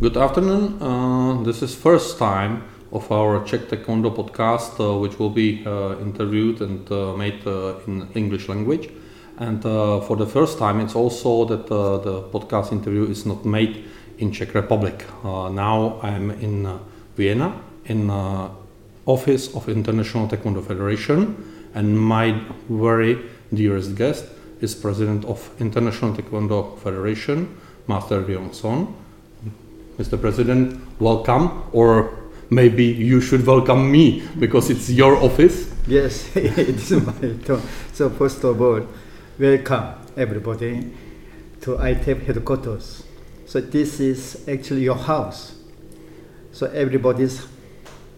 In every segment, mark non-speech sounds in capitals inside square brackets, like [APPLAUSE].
Good afternoon. Uh, this is first time of our Czech Taekwondo podcast, uh, which will be uh, interviewed and uh, made uh, in English language. And uh, for the first time, it's also that the podcast interview is not made in Czech Republic. now I'm in Vienna in office of International Taekwondo Federation, and my very dearest guest is president of International Taekwondo Federation, Master Ri Yong Son. Mr. President, welcome, or maybe you should welcome me because it's your office. Yes, [LAUGHS] it's my turn. So first of all, welcome everybody to ITF headquarters. So this is actually your house. So everybody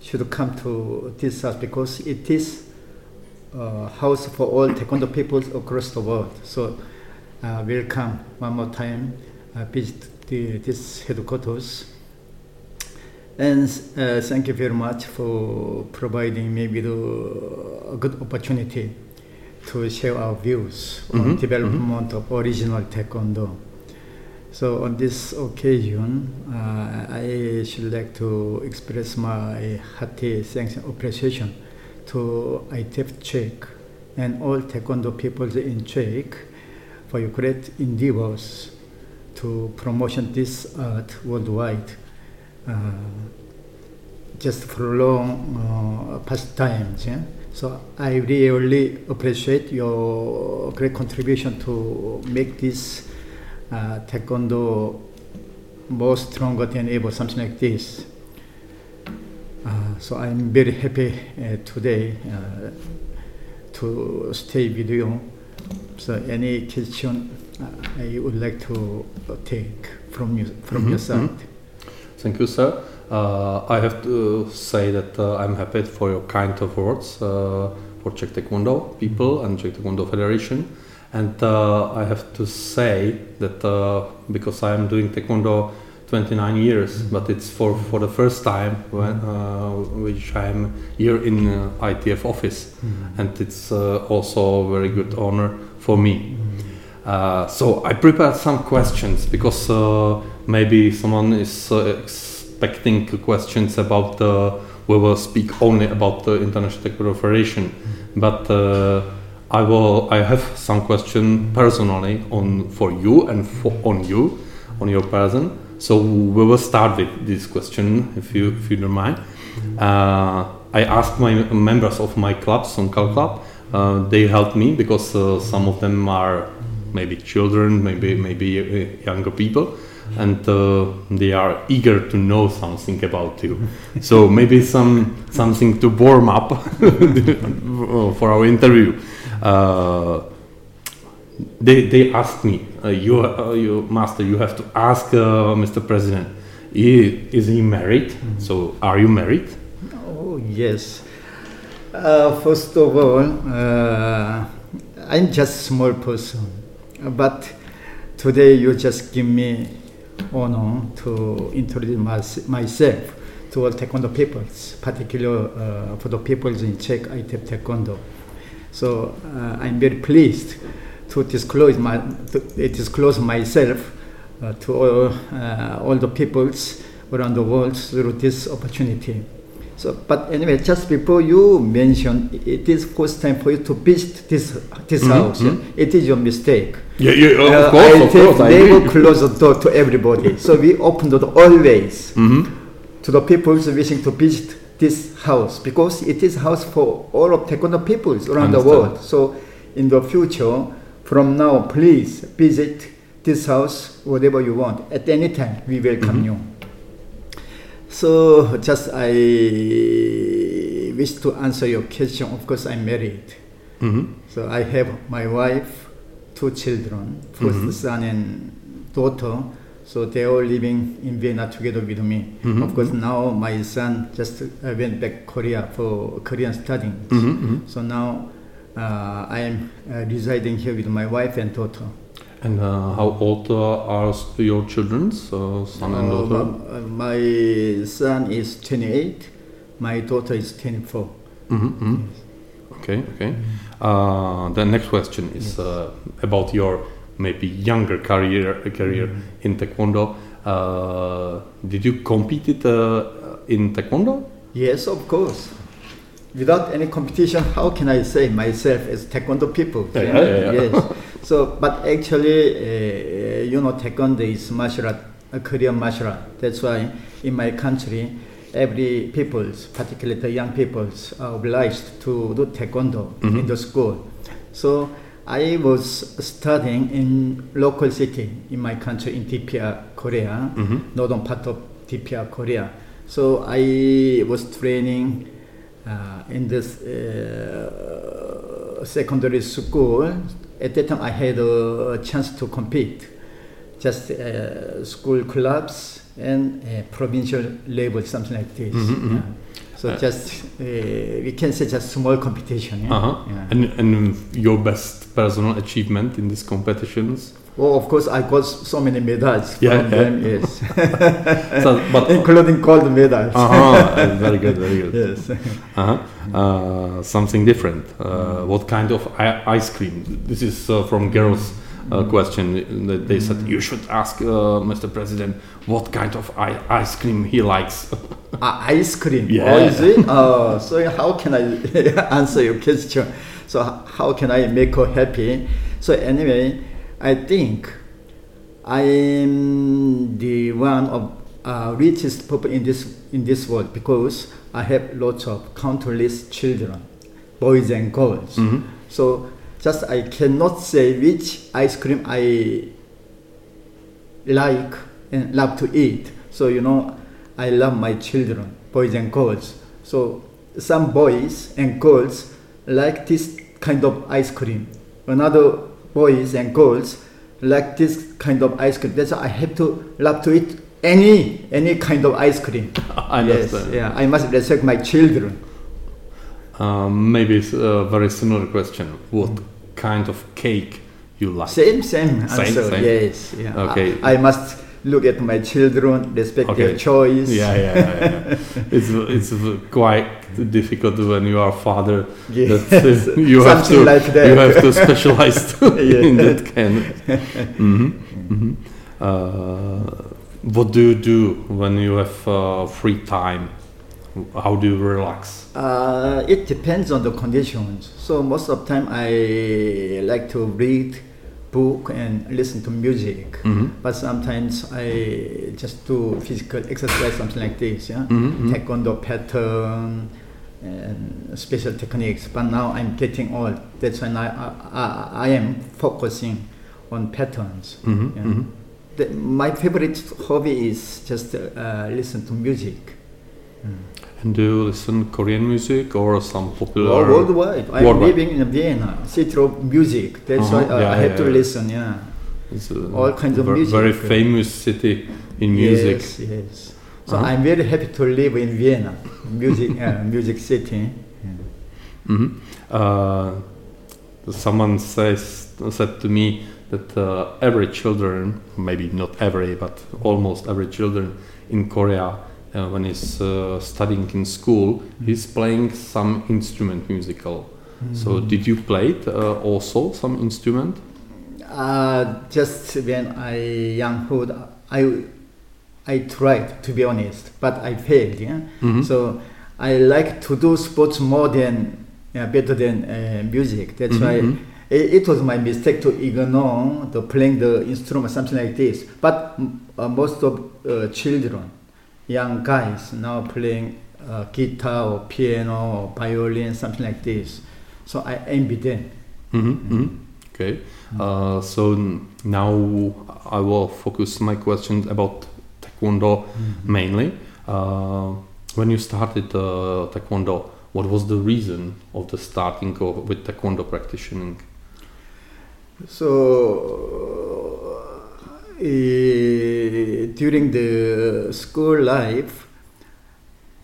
should come to this house because it is uh, house for all Taekwondo peoples across the world. So uh, welcome one more time, uh, visit the, this headquarters. And uh, thank you very much for providing me with a good opportunity to share our views mm-hmm. on development mm-hmm. of original Taekwondo. So on this occasion, uh, I should like to express my hearty thanks and appreciation to ITF Czech and all Taekwondo people in Czech for your great endeavors to promotion this art worldwide. Uh, just for long uh, past times. Yeah? So I really appreciate your great contribution to make this uh, taekwondo more stronger than ever, something like this. Uh, so I'm very happy uh, today uh, to stay with you. So any question I would like to take from you from mm-hmm. your side. Mm-hmm. Thank you, sir. Uh, I have to say that uh, I'm happy for your kind of words for Czech Taekwondo people and Czech Taekwondo Federation. And I have to say that because I am doing Taekwondo 29 years, mm-hmm. but it's for, for the first time when uh, which I'm here in uh, ITF office, mm-hmm. and it's uh, also a very good honor for me. Uh, so I prepared some questions because uh, maybe someone is uh, expecting questions about. We will speak only about the International Federation, mm-hmm. but. I will. I have some question personally on for you and for, on you, on your person. So we will start with this question, if you if you don't mind. Uh, I asked my members of my club, Sonkal Club. Uh, they helped me because uh, some of them are maybe children, maybe maybe uh, younger people, and uh, they are eager to know something about you. so maybe some something to warm up [LAUGHS] for our interview. Uh, they, they asked me, uh, you, uh, you, master, you have to ask uh, Mr. President, is he married? Mm-hmm. So, are you married? Oh, yes. First of all, I'm just small person, but today you just give me honor to introduce my, myself to all Taekwondo peoples, particularly uh, for the peoples in Czech ITF Taekwondo. So I'm very pleased to disclose my to disclose myself uh, to all, uh, all the peoples around the world through this opportunity. So, but anyway, just before you mentioned, it is first time for you to visit this this mm-hmm, house. Mm-hmm. It is your mistake. Yeah, yeah, of uh, course, I of course. I never close the door to everybody. so we open the door always mm-hmm. to the people wishing to visit this house because it is house for all of Taekwondo peoples around the world. So in the future, from now, please visit this house, whatever you want. At any time, we welcome mm-hmm. you. So, just I wish to answer your question. Of course, I'm married. Mm-hmm. So, I have my wife, two children, 1st mm-hmm. son and daughter. So, they are living in Vienna together with me. Mm-hmm. Of course, now my son just uh, went back to Korea for Korean studying. Mm-hmm. Mm-hmm. So, now uh, I am uh, residing here with my wife and daughter. And uh, how old are your children, son and daughter? my son is 28, my daughter is 24. Mm-hmm, mm-hmm. Yes. Okay, okay. Uh, the next question is uh, about your maybe younger career career mm-hmm. in taekwondo. Uh, did you compete uh, in taekwondo? Yes, of course. Without any competition, how can I say myself as taekwondo people? Yeah, yeah, yeah, yeah. Yes. [LAUGHS] So, but actually, uh, you know, taekwondo is martial art, a Korean martial art. That's why in my country, every peoples, particularly the young peoples, are obliged to do taekwondo Mhm. in the school. So I was studying in local city in my country in DPR, Korea, Mhm. northern part of DPR, Korea. So I was training uh, in this uh, secondary school. At that time, I had a chance to compete, just uh, school clubs and uh, provincial level, something like this. Mhm, mhm. Yeah. So Uh, just uh, we can say just small competition. Yeah? Uh-huh. Yeah. And, and your best personal achievement in these competitions? oh, of course, I got so many medals Yeah, from them. Yes, [LAUGHS] So, but [LAUGHS] including gold medals. uh-huh, [LAUGHS] very good, very good. yes. Uh-huh. Uh, something different. Uh, what kind of I- ice cream? This is uh, from girls' uh, question. That they said you should ask uh, Mr. President what kind of I- ice cream he likes. [LAUGHS] Uh, ice cream. Yeah. Oh, is it? Oh, so how can I [LAUGHS] answer your question? So how can I make her happy? So anyway, I think I am the one of uh, richest people in this in this world because I have lots of countless children, boys and girls. Mhm. So just I cannot say which ice cream I like and love to eat. So you know, I love my children, boys and girls. So some boys and girls like this kind of ice cream. Another boys and girls like this kind of ice cream. That's why I have to love to eat any any kind of ice cream. [LAUGHS] I yes, understand. yeah. I must respect my children. Um, maybe it's a very similar question. What kind of cake you like? Same, same Same, answer. same. Yes, yeah. Okay. I, I must look at my children, respect Okay. their choice. Yeah, yeah, yeah. yeah. [LAUGHS] it's it's quite difficult when you are father. Yes. that, uh, [LAUGHS] you have Something to like that. you have to specialize [LAUGHS] in that kind. hmm hmm Uh, what do you do when you have uh, free time? How do you relax? Uh, it depends on the conditions. So most of the time I like to read book and listen to music. Mhm. But sometimes I just do physical exercise, something like this. Yeah, Mhm, mhm. taekwondo pattern and special techniques. But now I'm getting old. That's when I I, I, am focusing on patterns. Mhm, Yeah. mhm. The, my favorite hobby is just uh, listen to music. And do you listen Korean music or some popular? Oh, worldwide. I'm Worldwide. living in Vienna, city of music. That's Uh-huh. why uh, Yeah, I have yeah, to yeah. listen. Yeah. It's all kinds of music. Very famous city in music. Yes, yes. So Uh-huh. I'm very happy to live in Vienna, music, uh, [LAUGHS] music city. hmm Uh, someone says said to me that uh, every children, maybe not every, but almost every children in Korea, uh, when he's uh, studying in school, he's playing some instrument musical. So did you play it, uh, also some instrument? Uh, just when I younghood, I I tried to be honest, but I failed. Yeah. Mhm. So I like to do sports more than yeah, better than uh, music. That's Mhm, why it, it was my mistake to ignore the playing the instrument, something like this. But mm, uh, most of uh, children, young guys, now playing uh, guitar or piano or violin, something like this. So I envy them. hmm Okay. Uh, so n- now I will focus my questions about taekwondo mainly. Uh, when you started uh, taekwondo, what was the reason of the starting of, with taekwondo practicing? So during the school life,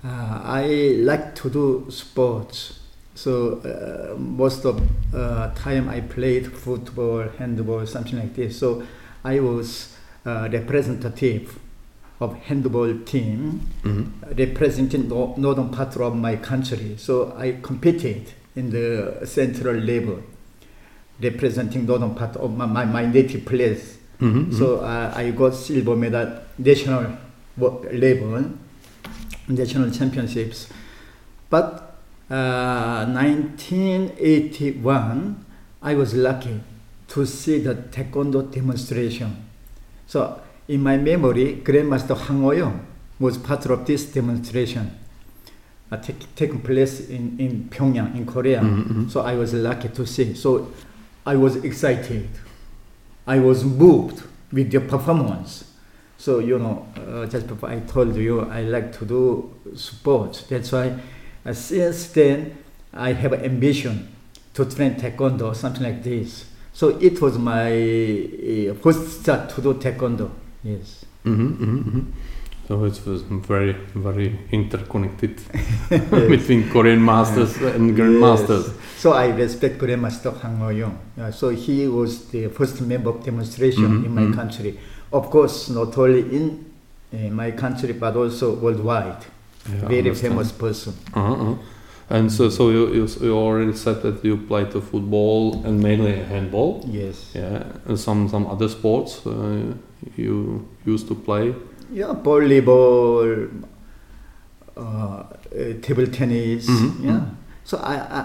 uh, I like to do sports. So uh, most of uh, time I played football, handball, something like this. So I was uh, representative of handball team hmm representing the northern part of my country. So I competed in the central level, representing northern part of my, my, my native place. Mhm, So uh, I got silver medal national level, national championships. But uh, 1981, I was lucky to see the taekwondo demonstration. So in my memory, Grandmaster Hwang Ho-yong was part of this demonstration, uh, take, taking place in, in Pyongyang, in Korea. mhm, mhm. So I was lucky to see. So I was excited. I was moved with their performance. So you know, uh, just before I told you, I like to do sports. That's why, uh, since then, I have ambition to train taekwondo, or something like this. So it was my uh, first start to do taekwondo. Yes. Mhm, mhm, mhm. So it was very, very interconnected [LAUGHS] between Korean masters and grandmasters. Yes. So I respect Grandmaster Hwang Ho-yong. Uh, so he was the first member of demonstration Mhm, in my mhm. country. Of course, not only in uh, my country but also worldwide. Yeah, Very famous person. Uh-huh, uh-huh. And so, so you, you, you already said that you played the football and mainly handball. Yes. Yeah, and some some other sports uh, you used to play. Yeah, volleyball, uh, uh, table tennis. Mhm, Yeah. mhm. So I, I,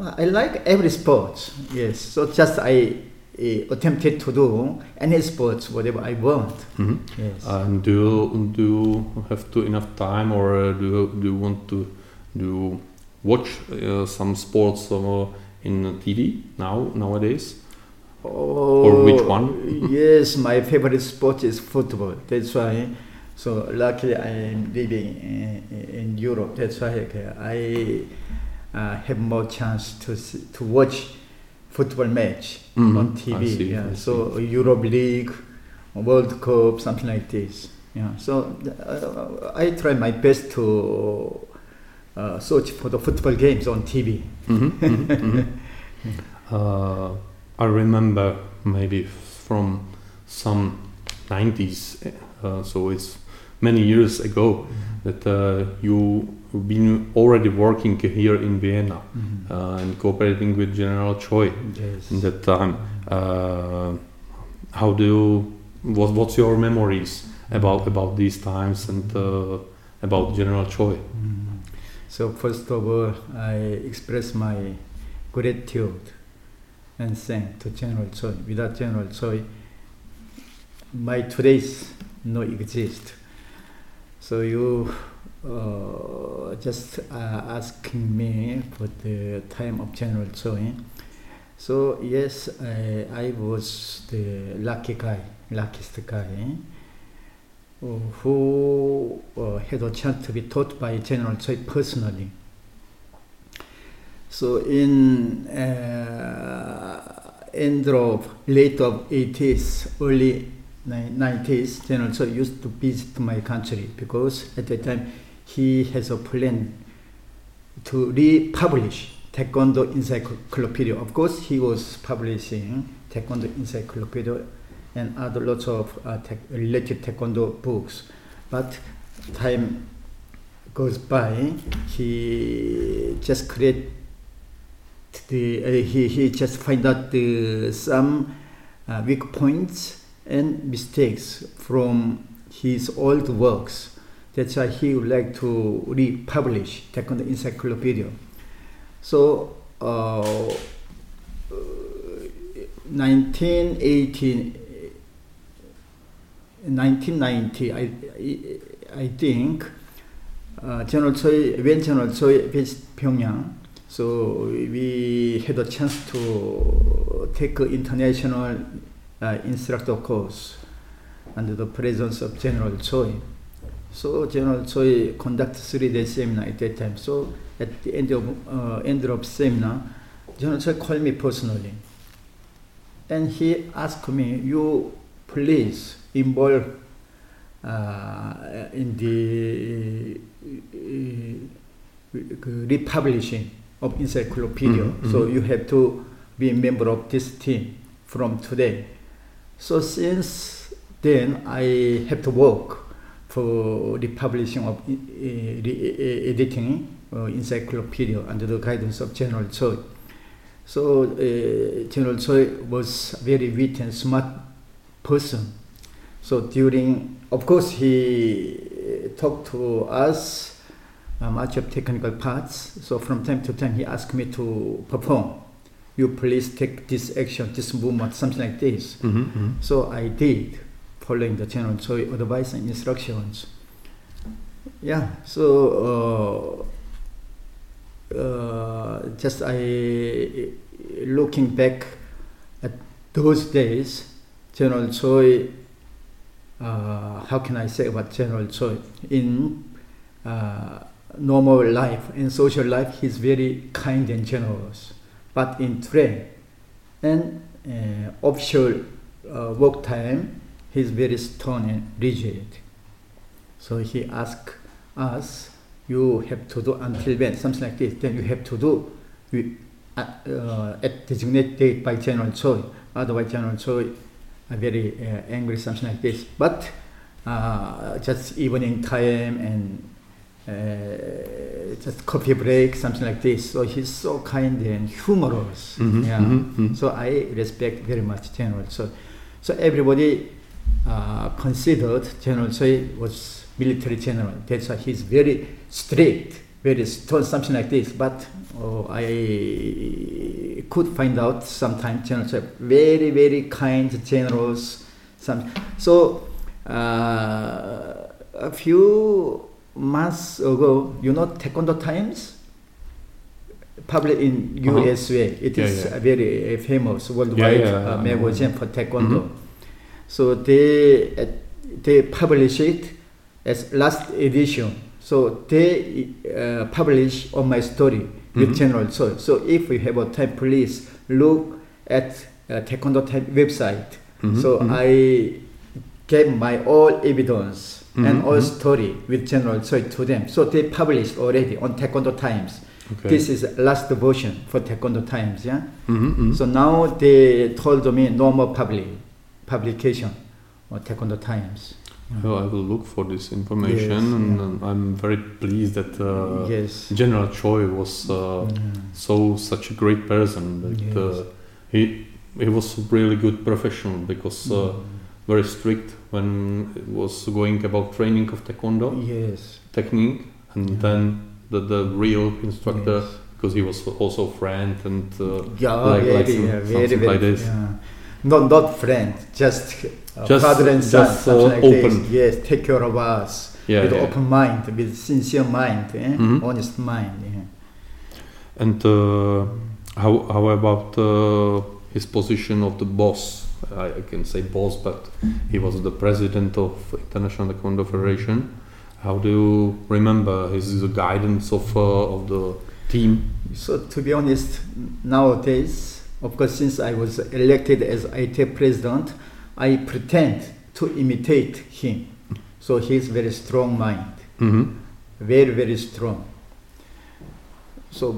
I, I like every sport. Yes. So just I uh, attempted to do any sports, whatever I want. Mhm. Yes. And do you, do you have to enough time, or uh, do you, do you want to do watch uh, some sports uh, in TV now nowadays? Oh, which one? yes, my favorite sport is football. That's why. So luckily I am living in, in Europe. That's why I uh, have more chance to to watch football match Mhm, on TV. see, yeah. So Europe League, World Cup, something like this. Yeah. So uh, I try my best to uh, search for the football games on TV. Mhm, mhm, mhm. [LAUGHS] Uh, I remember maybe from some 90s, uh, so it's many years ago that uh, you been already working here in Vienna Mhm. uh, and cooperating with General Choi Yes. in that time. Uh, how do you, what, what's your memories about about these times and uh, about General Choi? Mm. So first of all, I express my gratitude and thank to General Choi. Without General Choi, my today's no exist. So you uh, just uh, asking me for the time of General Choi. So yes, I, I was the lucky guy, luckiest guy uh, who uh, had a chance to be taught by General Choi personally. So in uh, end of late of 80s, early 90s, General Choi used to visit my country because at that time he has a plan to republish Taekwondo Encyclopedia. Of course, he was publishing Taekwondo Encyclopedia and other lots of uh, tech, related Taekwondo books. But time goes by, he just create the uh, he, he just find out the some uh, weak points and mistakes from his old works. That's why he would like to republish Taekwondo Encyclopedia. So, uh, 1918, 1990, I, I, I think, uh, General Choi, when General Choi visited Pyongyang, so we had a chance to take an international uh, instructor course under the presence of General Choi. So General Choi conducted three-day seminar at that time. So at the end of uh, end of seminar, General Choi called me personally, and he asked me, "You please involve uh, in the uh, uh, republishing of encyclopedia. Mhm, So you have to be a member of this team from today." So since then, I have to work for the publishing of uh, the uh, editing uh, encyclopedia under the guidance of General Choi. So uh, General Choi was a very witty and smart person. So during, of course, he talked to us uh, much of technical parts. So from time to time, he asked me to perform. You please take this action, this movement, something like this. Mm-hmm. Mm-hmm. So I did, following the General Choi advice and instructions. Yeah, so uh, uh, just I looking back at those days, General Choi. Uh, how can I say about General Choi in uh, normal life and social life? He's very kind and generous, but in train and uh, offshore uh, work time, he's very stern and rigid. So he asked us, you have to do until when, something like this, then you have to do you, uh, uh, at designated date by General Choi. Otherwise, General Choi very uh, angry, something like this. But uh, just evening time and uh, just coffee break, something like this. So he's so kind and humorous. Mhm, Yeah. mhm, mhm. So I respect very much General. So, so everybody uh, considered General Choi was military general. That's why he's very strict, very stern, something like this. But oh, I could find out sometimes General Choi very, very kind, generous. Some so uh, a few months ago, you know, Taekwondo Times, published in Uh-huh. USA. It Yeah, is yeah. very uh, famous worldwide Yeah, uh, magazine for Taekwondo. Mhm. So they uh, they publish it as last edition. So they uh, publish on my story with Mhm. General Choi. So if you have a time, please look at uh, Taekwondo Time website. Mhm, So mhm. I gave my all evidence and Mhm, all mhm. story with General Choi to them. So they published already on Taekwondo Times. Okay. This is last version for Taekwondo Times. Yeah. Mhm, mhm. So now they told me no more public publication on Taekwondo Times. Well, I will look for this information, Yes, and yeah. um, I'm very pleased that uh, yes. General Choi was uh, Mm. so such a great person. That Yes. uh, he he was a really good professional because uh, very strict when it was going about training of taekwondo yes. technique, and Yeah. then the the real instructor Yes. because he was also friend and uh, Yeah, like- very, like some- yeah, very, something very, like this. Yeah. Not, not friend, just, uh, Just- father and son, just, something uh, like open. this. Yes, take care of us yeah, with yeah. open mind, with sincere mind, eh? Mhm. honest mind. Yeah. And uh, how how about uh, his position of the boss? I, can say boss, but he was the president of International Taekwondo Federation. How do you remember his guidance of uh, of the team? So to be honest, nowadays, of course, since I was elected as ITF president, I pretend to imitate him. So he's very strong mind, Mm-hmm. very very strong. So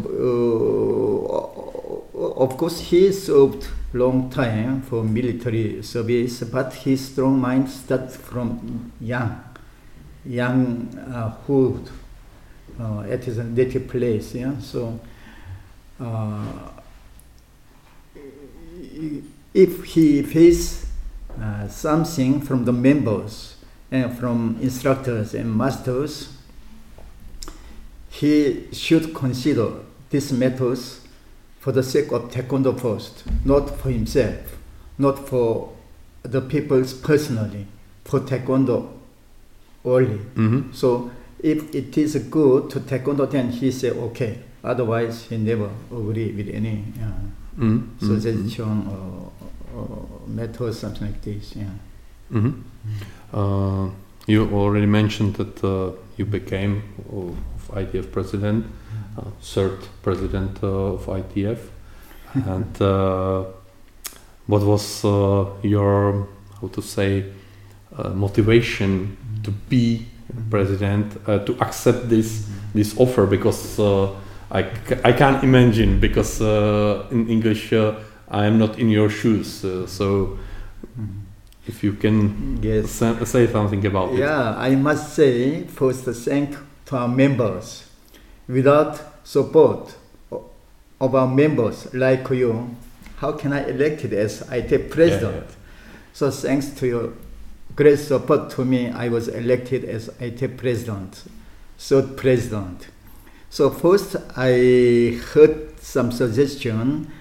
uh, of course he served long time for military service, but his strong mind starts from young, young uh, hood uh, at his native place. Yeah, so. Uh, if he faces uh, something from the members and from instructors and masters, he should consider these methods for the sake of taekwondo first, not for himself, not for the people's personally, for taekwondo only. Mm-hmm. So if it is good to taekwondo, then he say okay. Otherwise, he never agree with any uh, Mm-hmm. suggestion or, or method, something like this. Yeah. hmm Uh, you already mentioned that uh, you became of ITF president, third president uh, of ITF, and uh, what was uh, your how to say motivation to be president to accept this this offer because I, I can't imagine because uh, in English uh, I am not in your shoes uh, so if you can Yes. sa- say something about it Yeah, I must say first thank to our members. Without support of our members like you, how can I elected as IT president? Yeah, yeah. So thanks to your great support to me, I was elected as ITF president, third president. So first, I heard some suggestion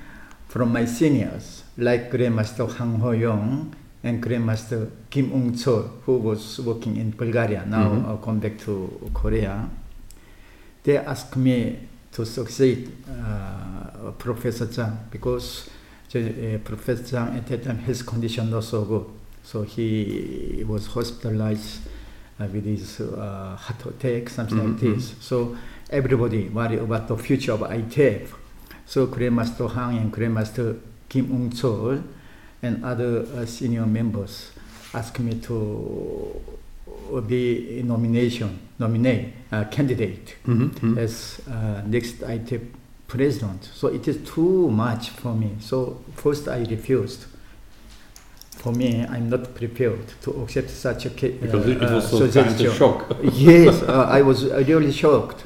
from my seniors, like Grandmaster Hwang Ho-yong and Grandmaster Kim Ung-chol, who was working in Bulgaria, now Mhm. uh, gone back to Korea. They asked me to succeed uh, Professor Chang because 저, uh, Professor Chang at that time his condition not so good, so he was hospitalized uh, with his uh, heart attack, something like Mhm. this. So everybody worried about the future of ITF. So Grandmaster Hwang and Grandmaster Kim Ung Chol and other uh, senior members asked me to uh, be a nomination, nominate, uh, candidate Mhm. as uh, next ITF president. So it is too much for me. So first I refused. For me, I'm not prepared to accept such a ca- Because it, it uh, was so kind of shock. [LAUGHS] yes, uh, I was uh, really shocked.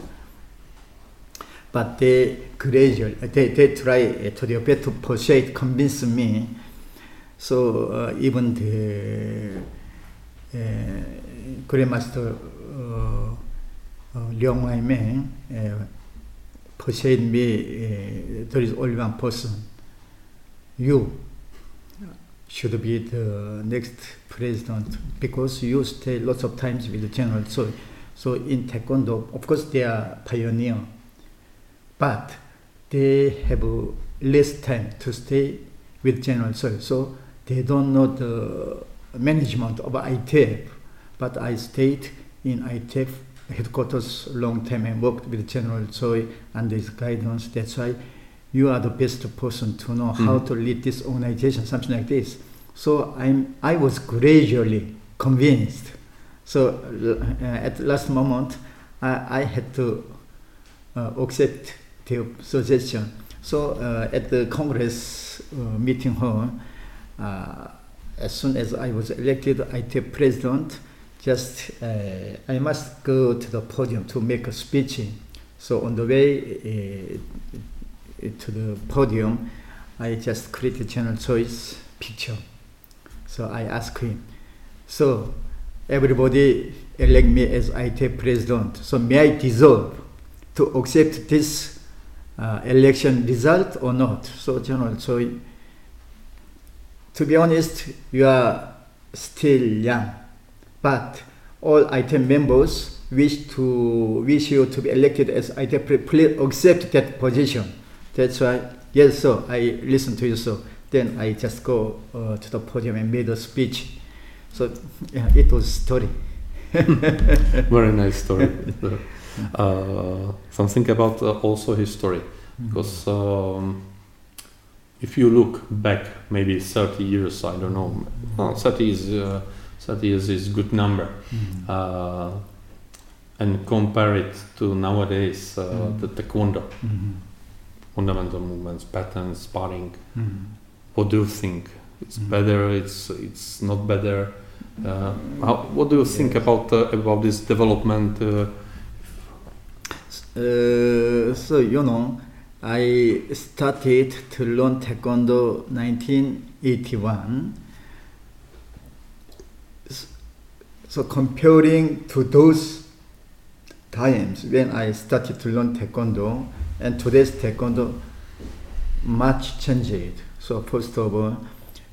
But they gradually, they, they try uh, to their best to persuade, convince me. So uh, even the uh, Grandmaster uh, uh, Leong Wai Meng uh, persuade me there is only one person. You should be the next president because you stay lots of times with the general. So, so in Taekwondo, of course, they are pioneer, but they have less time to stay with General Choi. So they don't know the management of ITF. But I stayed in ITF headquarters long time and worked with General Choi under his guidance. That's why you are the best person to know how Mhm. to lead this organization, something like this. So I'm, I was gradually convinced. So uh, at the last moment, I, I had to uh, accept their suggestion. So uh, at the Congress uh, meeting hall, uh, as soon as I was elected ITF president, just uh, I must go to the podium to make a speech. So on the way uh, to the podium, I just created General Choi's picture. So I asked him, so everybody elect me as ITF president. So may I deserve to accept this uh, election result or not? So General Choi, to be honest, you are still young, but all ITF members wish to wish you to be elected as pre- Please accept that position. That's why, yes, sir. I listen to you, sir. Then I just go uh, to the podium and made a speech. So yeah, it was story. [LAUGHS] Very nice story. uh, something about uh, also history, because um, if you look back, maybe 30 years, I don't know, uh, 30 is 30 years is good number, Mhm. uh, and compare it to nowadays uh, Mm. the taekwondo, Mhm. fundamental movements, patterns, sparring. Mhm. What do you think? It's Mm. better. It's it's not better. Uh, how, what do you think about uh, about this development? Uh, Uh, so you know, I started to learn Taekwondo 1981. So comparing to those times when I started to learn Taekwondo and today's Taekwondo, much changed. So first of all,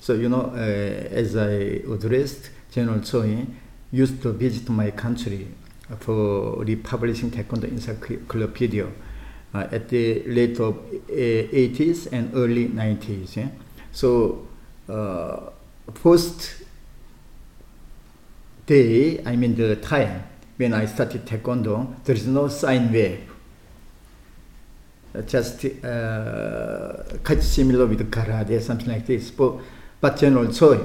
so you know, uh, as I addressed, General Choi used to visit my country for republishing Taekwondo Encyclopedia uh, at the late of uh, 80s and early 90s. Yeah? So uh, first day, I mean the time when I started Taekwondo, there is no sine wave. Just uh, similar with karate, something like this. But, but General Choi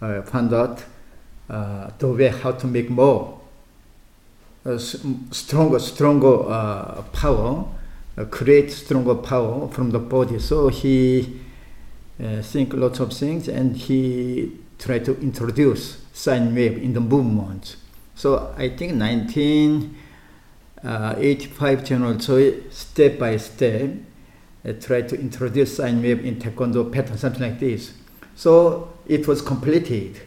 uh, found out uh, the way how to make more uh, stronger, stronger uh, power, uh, create stronger power from the body. So he uh, think lots of things and he tried to introduce sine wave in the movement. So I think 1985 General Choi step by step uh, tried to introduce sine wave in Taekwondo pattern, something like this. So it was completed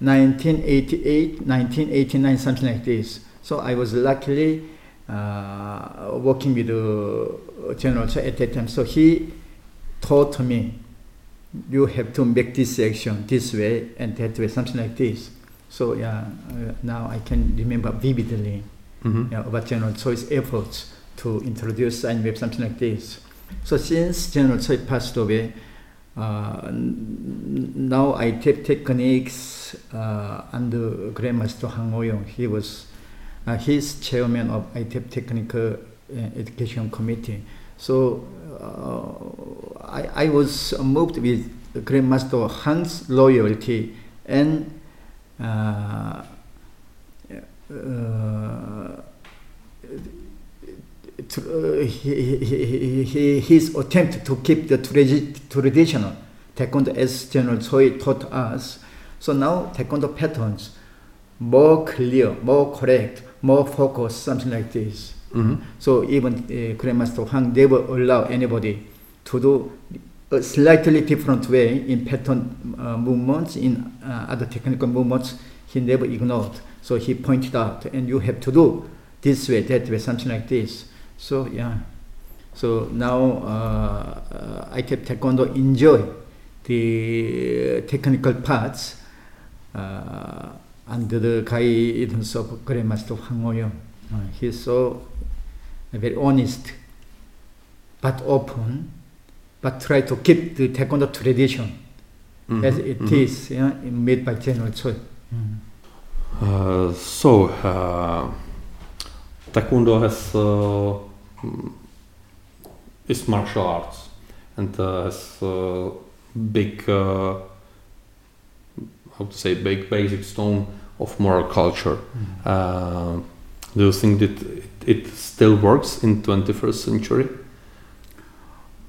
1988, 1989, something like this. So I was luckily uh, working with the General Choi at that time. So he taught me, you have to make this action this way and that way, something like this. So yeah, uh, now I can remember vividly Mhm. yeah, about General Choi's efforts to introduce sine wave, something like this. So since General Choi passed away, uh, now I take techniques uh, under Grandmaster Hwang Ho-yong. He was uh, he's chairman of ITF Technical uh, Education Committee. So uh, I, I was moved with Grandmaster Hwang's loyalty and uh, uh, uh, he, he, he, his attempt to keep the tradi- traditional taekwondo as General Choi taught us. So now taekwondo patterns more clear, more correct, more focused, something like this. Mhm. So even uh, Grandmaster Hwang never allow anybody to do a slightly different way in pattern uh, movements, in uh, other technical movements. He never ignored. So he pointed out, and you have to do this way, that way, something like this. So yeah. So now uh, uh, I kept taekwondo enjoy the technical parts uh, under the guidance of Grandmaster Hwang Ho-young. Uh, he's so very honest, but open, but try to keep the taekwondo tradition Mhm. as it Mhm. is, yeah, made by General Choi. Uh, so, uh, Taekwondo has uh, mm, is martial arts and uh, has uh, big, uh, how to say, big basic stone of moral culture. Uh, do you think that it, it still works in 21st century?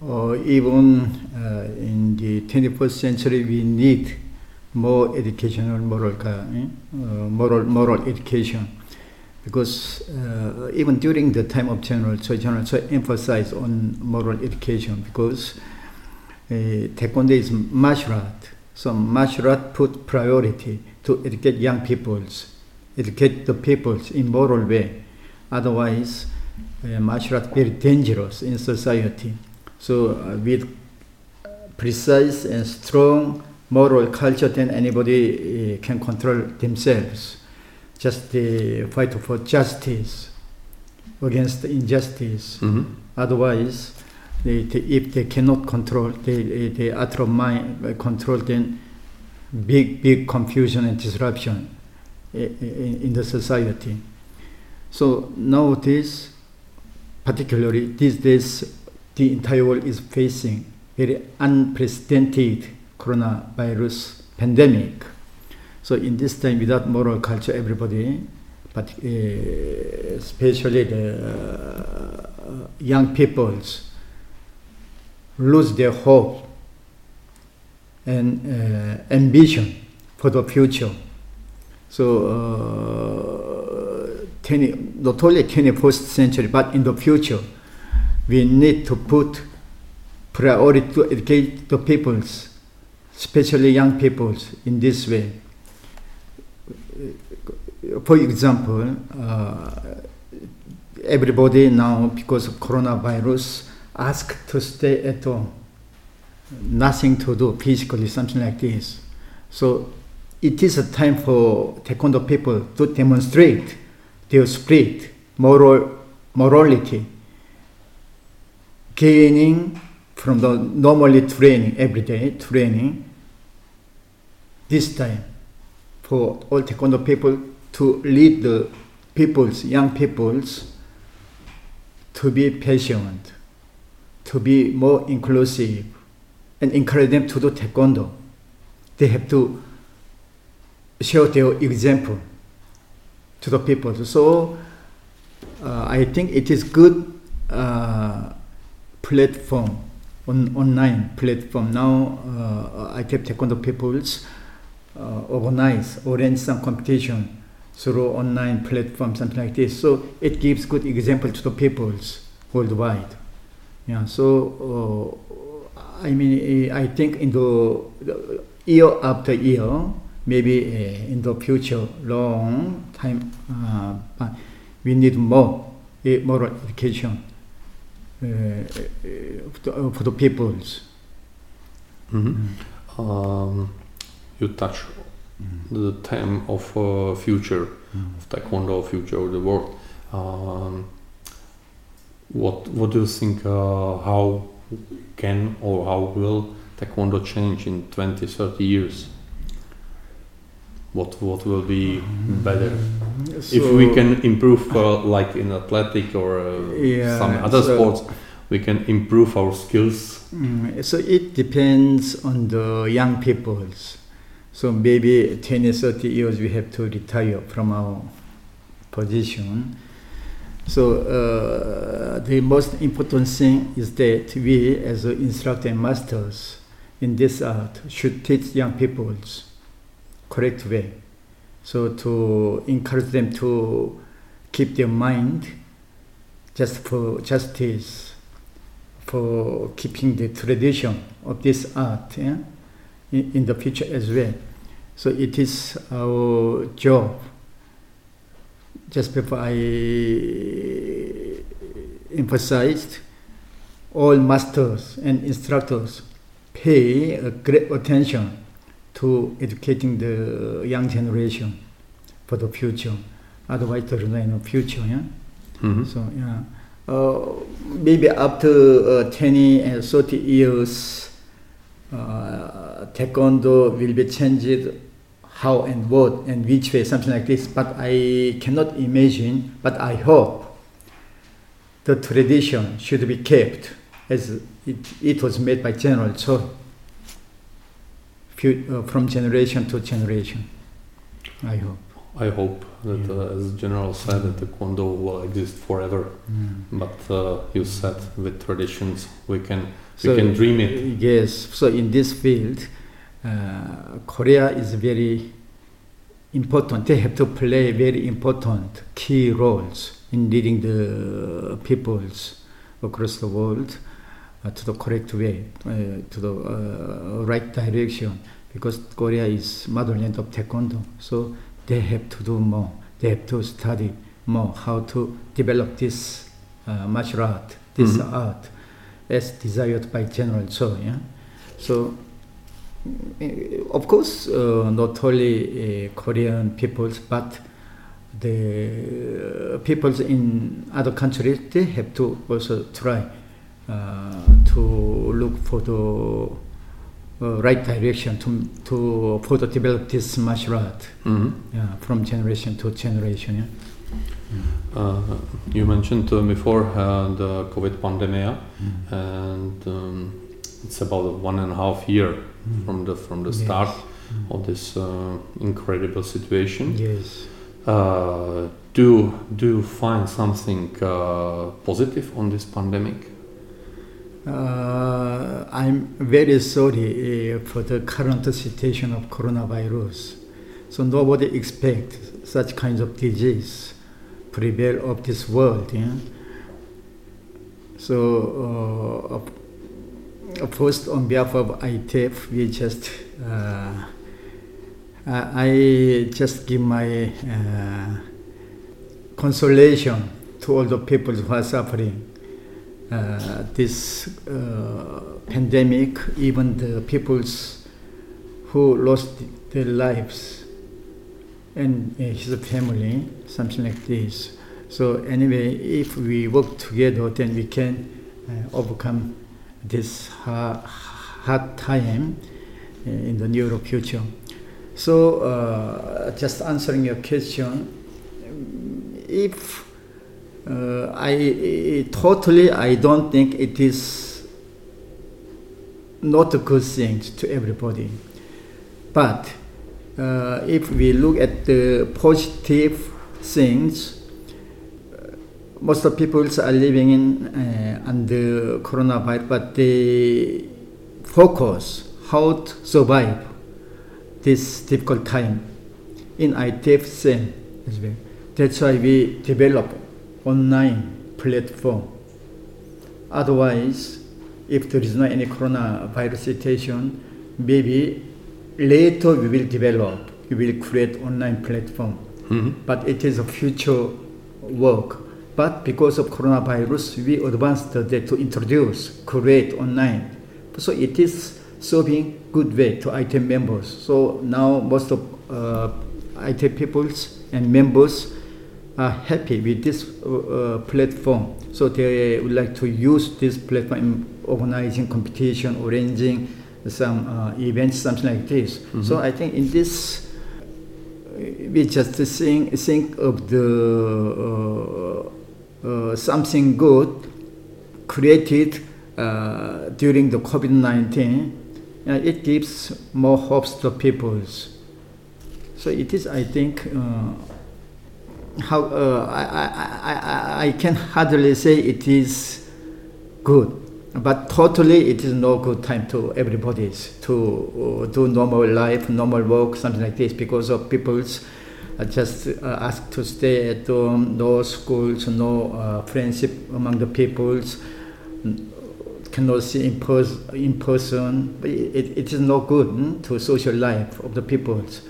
Or even uh, in the 21st century, we need more educational moral, eh? uh, moral, moral education. Because uh, even during the time of General Choi, General Choi emphasized on moral education because uh, Taekwondo is martial art. So martial art put priority to educate young peoples, educate the peoples in moral way. Otherwise, uh, martial art very dangerous in society. So uh, with precise and strong moral culture, then anybody uh, can control themselves. Just the fight for justice against injustice. Mhm. Otherwise, they, they, if they cannot control, they, they of mind uh, control, then big, big confusion and disruption i- i- in the society. So nowadays, particularly these days, the entire world is facing very unprecedented coronavirus pandemic. So in this time, without moral culture, everybody, but uh, especially the uh, young peoples, lose their hope and uh, ambition for the future. So, uh, 20, not only 21st century, but in the future, we need to put priority to educate the peoples, especially young peoples, in this way. For example, uh, everybody now, because of coronavirus, ask to stay at home, nothing to do physically, something like this. So it is a time for Taekwondo people to demonstrate their spirit, moral, morality, gaining from the normally training, everyday training, this time for all Taekwondo people to lead the peoples, young peoples, to be patient, to be more inclusive, and encourage them to do Taekwondo. They have to show their example to the people. So uh, I think it is good uh, platform, on, online platform. Now uh, I kept Taekwondo peoples uh, organize orange some competition through online platform, something like this. So it gives good example to the peoples worldwide. Yeah. So uh, I mean, I think in the year after year, maybe uh, in the future, long time, uh, we need more uh, moral education the, for the peoples. Mhm. Um, you touch mm. the theme of uh, future mm. of taekwondo, future of the world. Um, what what do you think? Uh, how can or how will taekwondo change in 20, 30 years? What what will be better if we can improve, uh, like in athletic or uh, Yeah, some other so- sports, we can improve our skills. Mm, so it depends on the young peoples. So maybe 20, 30 years we have to retire from our position. So uh, the most important thing is that we as instructor and masters in this art should teach young peoples correct way. So to encourage them to keep their mind just for justice for keeping the tradition of this art yeah, in, in the future as well. So it is our job. Just before I emphasized, all masters and instructors pay great attention to educating the young generation for the future. Otherwise, there is no future. Yeah? Mhm. So yeah, uh, maybe after uh, 20 and 30 years, uh, taekwondo will be changed how and what and which way, something like this. But I cannot imagine, but I hope the tradition should be kept as it, it was made by General Choi from generation to generation. I hope. I hope that, Yeah. uh, as General said, that Taekwondo will exist forever. But uh, you said with traditions, we can we can dream it. Yes. So in this field, uh, Korea is very important. They have to play very important key roles in leading the peoples across the world uh, to the correct way, uh, to the uh, right direction. Because Korea is motherland of Taekwondo, so they have to do more. They have to study more how to develop this uh, martial art, this Mhm. art as desired by General Choi. Yeah? So, of course, uh, not only uh, Korean peoples, but the uh, peoples in other countries, they have to also try uh, to look for the uh, right direction to, to further develop this martial art Mhm. yeah, from generation to generation. Yeah? Uh, you mentioned uh, before uh, the COVID pandemic, and um, it's about one and a half year from the from the Yes. start of this uh, incredible situation. Yes. Uh, do do you find something uh, positive on this pandemic? Uh, I'm very sorry uh, for the current situation of coronavirus. So nobody expects such kinds of disease prevail of this world. Yeah? So uh, first, on behalf of ITF, we just uh, I just give my uh, consolation to all the people who are suffering uh, this uh, pandemic, even the peoples who lost their lives and uh, his family, something like this. So anyway, if we work together, then we can uh, overcome this hard, hard time uh, in the near future. So just answering your question, if uh, I totally I don't think it is not a good thing to everybody. But uh, if we look at the positive things, uh, most of people are living in uh, under coronavirus, but they focus how to survive this difficult time in ITF same as well. That's why we develop online platform. Otherwise, if there is no any coronavirus situation, maybe later we will develop, we will create online platform. Mhm. But it is a future work. But because of coronavirus, we advanced that to introduce, create online. So it is serving good way to ITF members. So now most of uh, ITF peoples and members are happy with this uh, uh, platform. So they would like to use this platform in organizing competition, arranging some uh, events, something like this. So I think in this, we just think, think of the uh, uh, something good created uh, during the COVID-19. Uh, it gives more hopes to peoples. So it is, I think, uh, how uh, I, I, I, I can hardly say it is good, but totally it is no good time to everybody's to uh, do normal life, normal work, something like this, because of people's uh, just uh, to stay at home, no schools, no uh, friendship among the peoples, cannot see in, pers- in person. It, it is no good mm, to social life of the peoples.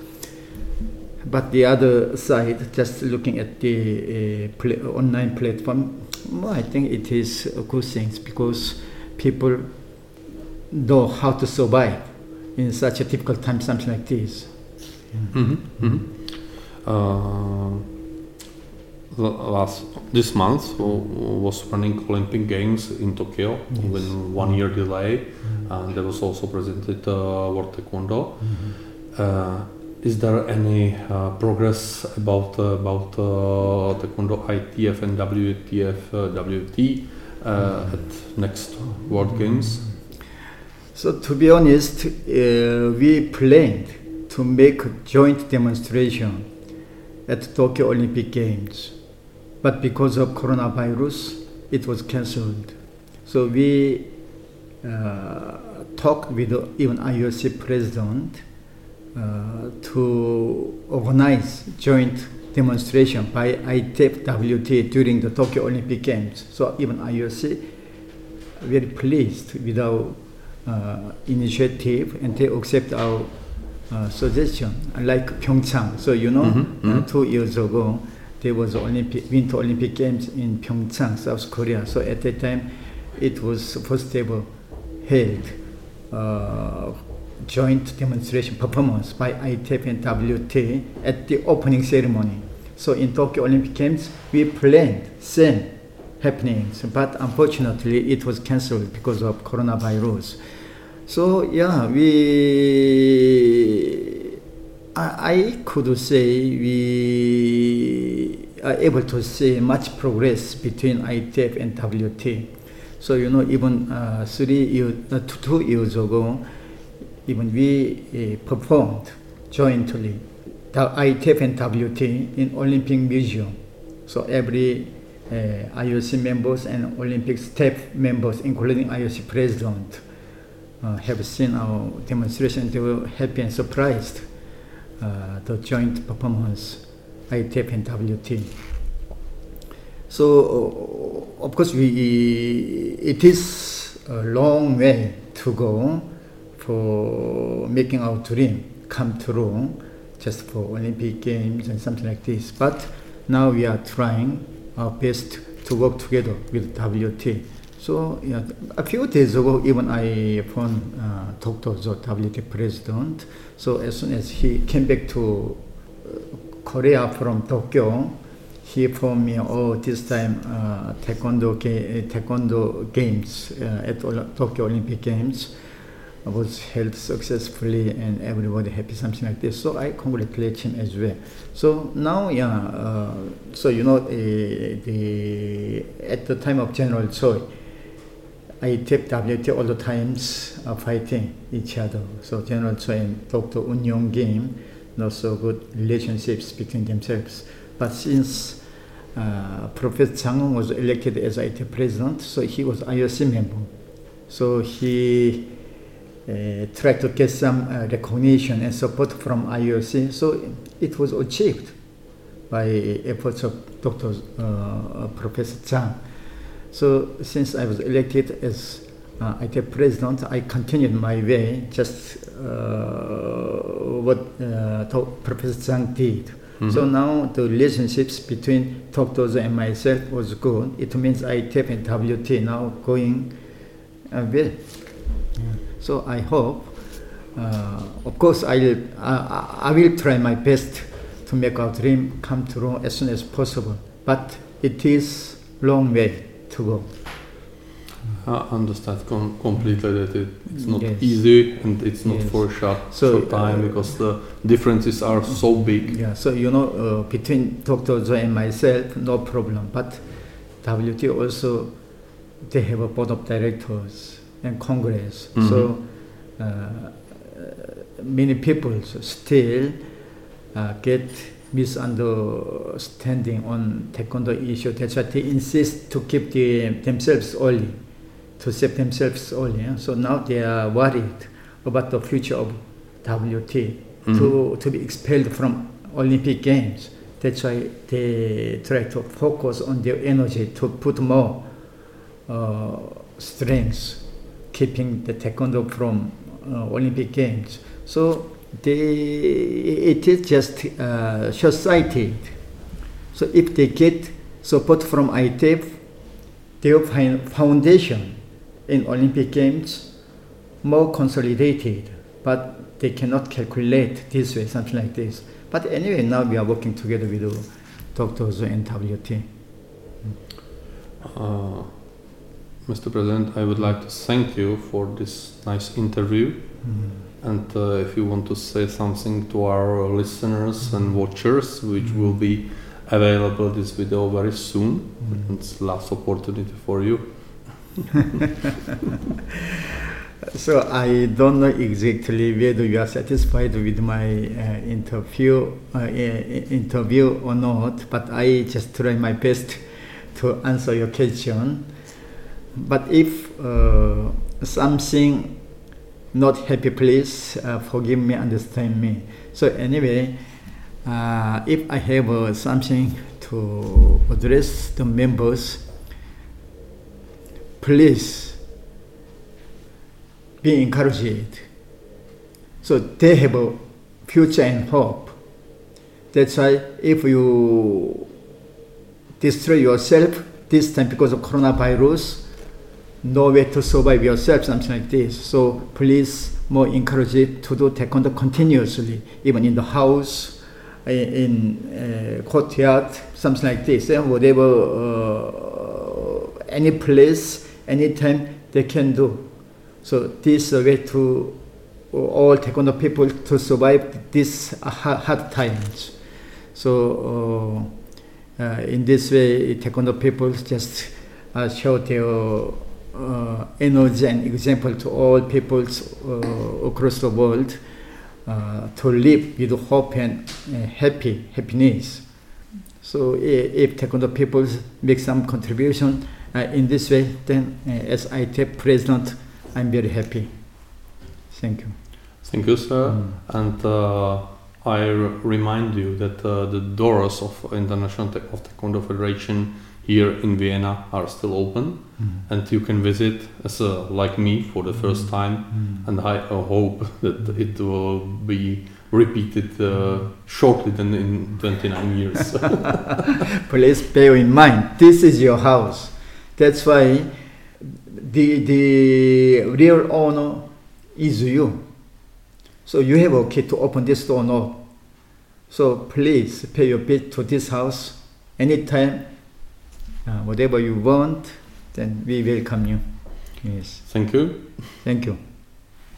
But the other side, just looking at the uh, online platform, well, I think it is a good thing because people know how to survive in such a difficult time, something like this. Mhm, mhm. Uh, last this month was running Olympic Games in Tokyo with one year delay, and there was also presented uh, World Taekwondo. Uh, is there any uh, progress about uh, about uh, Taekwondo ITF and WTF uh, WT uh, at next World Games? So to be honest, uh, we planned to make a joint demonstration at Tokyo Olympic Games, but because of coronavirus, it was cancelled. So we talked with even IOC president to organize joint demonstration by ITF WT during the Tokyo Olympic Games. So even IOC very pleased with our uh, initiative and they accept our uh, suggestion. Like Pyeongchang, so you know, Mhm, uh, mhm. two years ago there was Olympic Winter Olympic Games in Pyeongchang, South Korea. So at that time, it was first ever held uh, joint demonstration performance by ITF and WT at the opening ceremony. So in Tokyo Olympic Games, we planned same happenings, but unfortunately it was cancelled because of coronavirus. So yeah, we I, I could say we are able to see much progress between ITF and WT. So you know, even uh, three years, uh, two, years ago, even we uh, performed jointly, the ITF and WT in Olympic Museum. So every uh, IOC members and Olympic staff members, including IOC president, uh, have seen our demonstration. They were happy and surprised uh, the joint performance, ITF and WT. So of course we it is a long way to go for making our dream come true, just for Olympic Games and something like this. But now we are trying our best to work together with WT. So yeah, a few days ago, even I phoned uh, Dr. Choue, WT president. So as soon as he came back to uh, Korea from Tokyo, he informed me, oh, this time uh, taekwondo, ga- taekwondo games uh, at Tokyo Olympic Games was held successfully and everybody happy, something like this. So I congratulate him as well. So now, yeah, uh, so you know, uh, the at the time of General Choi, I take WT all the times uh, fighting each other. So General Choi and Dr. Un Yong Kim, not so good relationships between themselves. But since uh, Professor Chang was elected as IT president, so he was IOC member. So he uh, tried to get some uh, recognition and support from IOC. So it was achieved by efforts of Dr. Uh, Professor Chang. So since I was elected as uh, ITF president, I continued my way, just uh, what uh, Professor Chang did. So Mhm. now the relationships between Dr. Choue and myself was good. It means ITF and WT now going uh, well. So I hope, uh, of course, I'll, I, I will try my best to make our dream come true as soon as possible. But it is long way to go. I understand com- completely that it, it's not Yes. easy and it's not Yes. for a short, So, short time uh, because the differences are so big. Yeah, so you know, uh, between Dr. Choue and myself, no problem. But WT also, they have a board of directors and Congress. So uh, many people still uh, get misunderstanding on taekwondo issue. That's why they insist to keep the, themselves only, to save themselves only. yeah. So now they are worried about the future of WT to, to be expelled from Olympic Games. That's why they try to focus on their energy to put more uh, strength, keeping the taekwondo from uh, Olympic Games. So they, it is just uh, short-sighted. So if they get support from ITF, their foundation in Olympic Games more consolidated, but they cannot calculate this way, something like this. But anyway, now we are working together with the doctors and WT. Uh, Mr. President, I would like to thank you for this nice interview. And uh, if you want to say something to our listeners and watchers, which will be available this video very soon, it's last opportunity for you. [LAUGHS] So I don't know exactly whether you are satisfied with my uh, interview, uh, interview or not, but I just try my best to answer your question. But if uh, something not happy, please uh, forgive me, understand me. So anyway, uh, if I have uh, something to address the members, please be encouraged. So they have a future and hope. That's why if you destroy yourself this time because of coronavirus, no way to survive yourself, something like this. So please more encourage it to do taekwondo continuously, even in the house, in uh, courtyard, something like this. And whatever, uh, any place, anytime they can do. So this is a way to all taekwondo people to survive these hard, hard times. So uh, uh, in this way, taekwondo people just uh, show their uh, energy and example to all peoples uh, across the world uh, to live with hope and uh, happy happiness. So if taekwondo peoples make some contribution uh, in this way, then uh, as ITF president, I'm very happy. Thank you. Thank you, sir. And uh, I r- remind you that uh, the doors of International Te- of Taekwondo Federation here in Vienna are still open, and you can visit as a, like me for the first time. And I uh, hope that it will be repeated uh, shortly than in 29 years. [LAUGHS] [LAUGHS] Please bear in mind, this is your house. That's why the, the real owner is you. So you have a key to open this door now. So please pay your bill to this house anytime, Uh, whatever you want, then we welcome you. Yes, Thank you. thank you.